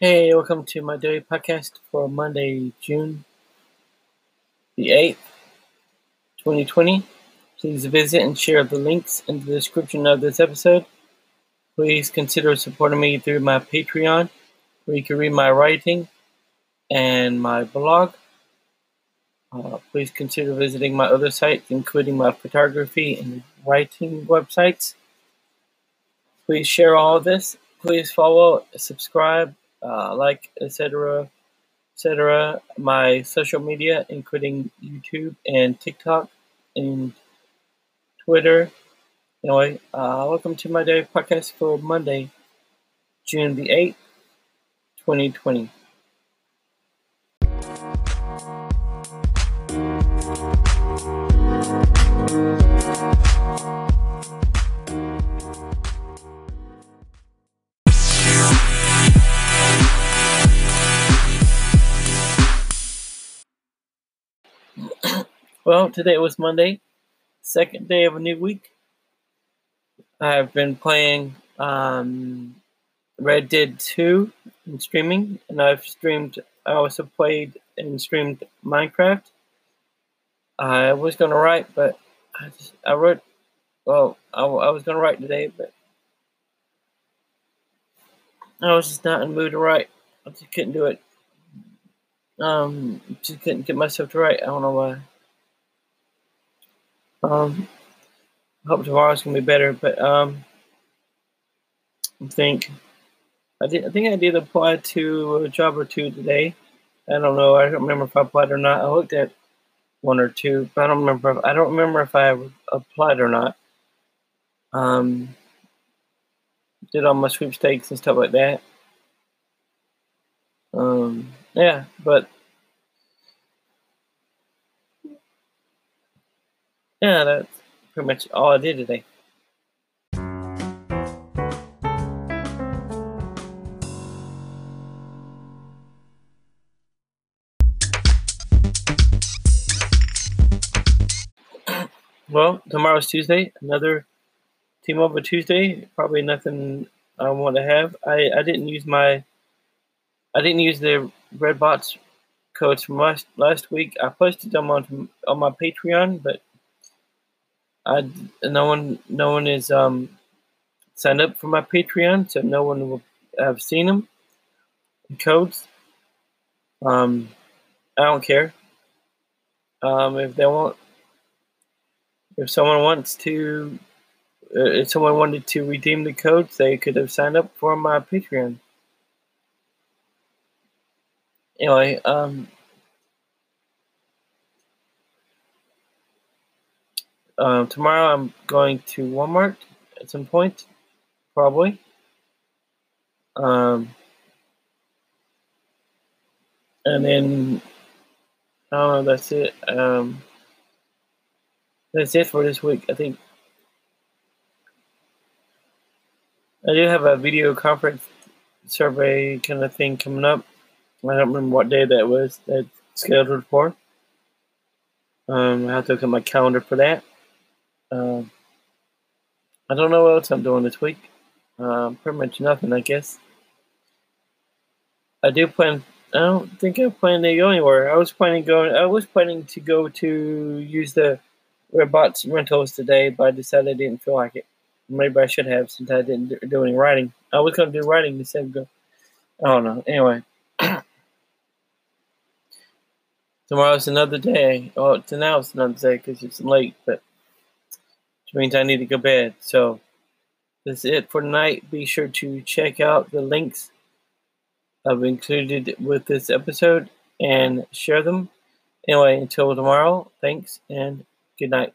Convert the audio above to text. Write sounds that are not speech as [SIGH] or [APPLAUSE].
Hey, welcome to my daily podcast for Monday, June the 8th, 2020. Please visit and share the links in the description of this episode. Please consider supporting me through my Patreon, where you can read my writing and my blog. Uh, please consider visiting my other sites, including my photography and writing websites. Please share all of this. Please follow, subscribe, uh, like, etc., etc. My social media, including YouTube and TikTok and Twitter. Anyway, uh, welcome to my daily podcast for Monday, June the 8th, 2020. Well, today was Monday, second day of a new week. I've been playing um, Red Dead 2 and streaming, and I've streamed, I also played and streamed Minecraft. I was going to write, but I, just, I wrote, well, I, I was going to write today, but I was just not in the mood to write. I just couldn't do it. Um, just couldn't get myself to write. I don't know why. Um, I hope tomorrow's gonna be better, but um, I think I did. I think I did apply to a job or two today. I don't know. I don't remember if I applied or not. I looked at one or two, but I don't remember. If, I don't remember if I applied or not. Um, did all my sweepstakes and stuff like that. Um, yeah, but Yeah, that's pretty much all I did today. well, tomorrow's Tuesday, another T-Mobile Tuesday. Probably nothing I want to have. I, I didn't use my I didn't use the Redbox codes from last last week. I posted them on on my Patreon, but I no one no one is um signed up for my Patreon, so no one will have seen them codes. Um, I don't care. Um, if they want, if someone wants to, uh, if someone wanted to redeem the codes, they could have signed up for my Patreon. Anyway, um, Um, tomorrow I'm going to Walmart at some point, probably. Um, and then I don't know. That's it. Um, that's it for this week. I think I do have a video conference survey kind of thing coming up. I don't remember what day that was. That's scheduled for. Um, I have to look at my calendar for that. Um, I don't know what else I'm doing this week. Um, pretty much nothing, I guess. I do plan. I don't think I plan to go anywhere. I was planning going. I was planning to go to use the Redbox rentals today, but I decided I didn't feel like it. Maybe I should have since I didn't do any writing. I was going to do writing instead of go. I don't know. Anyway, [CLEARS THROAT] tomorrow's another day. Oh, tonight's another day because it's late, but which means I need to go bed. So that's it for tonight. Be sure to check out the links I've included with this episode and share them. Anyway, until tomorrow, thanks and good night.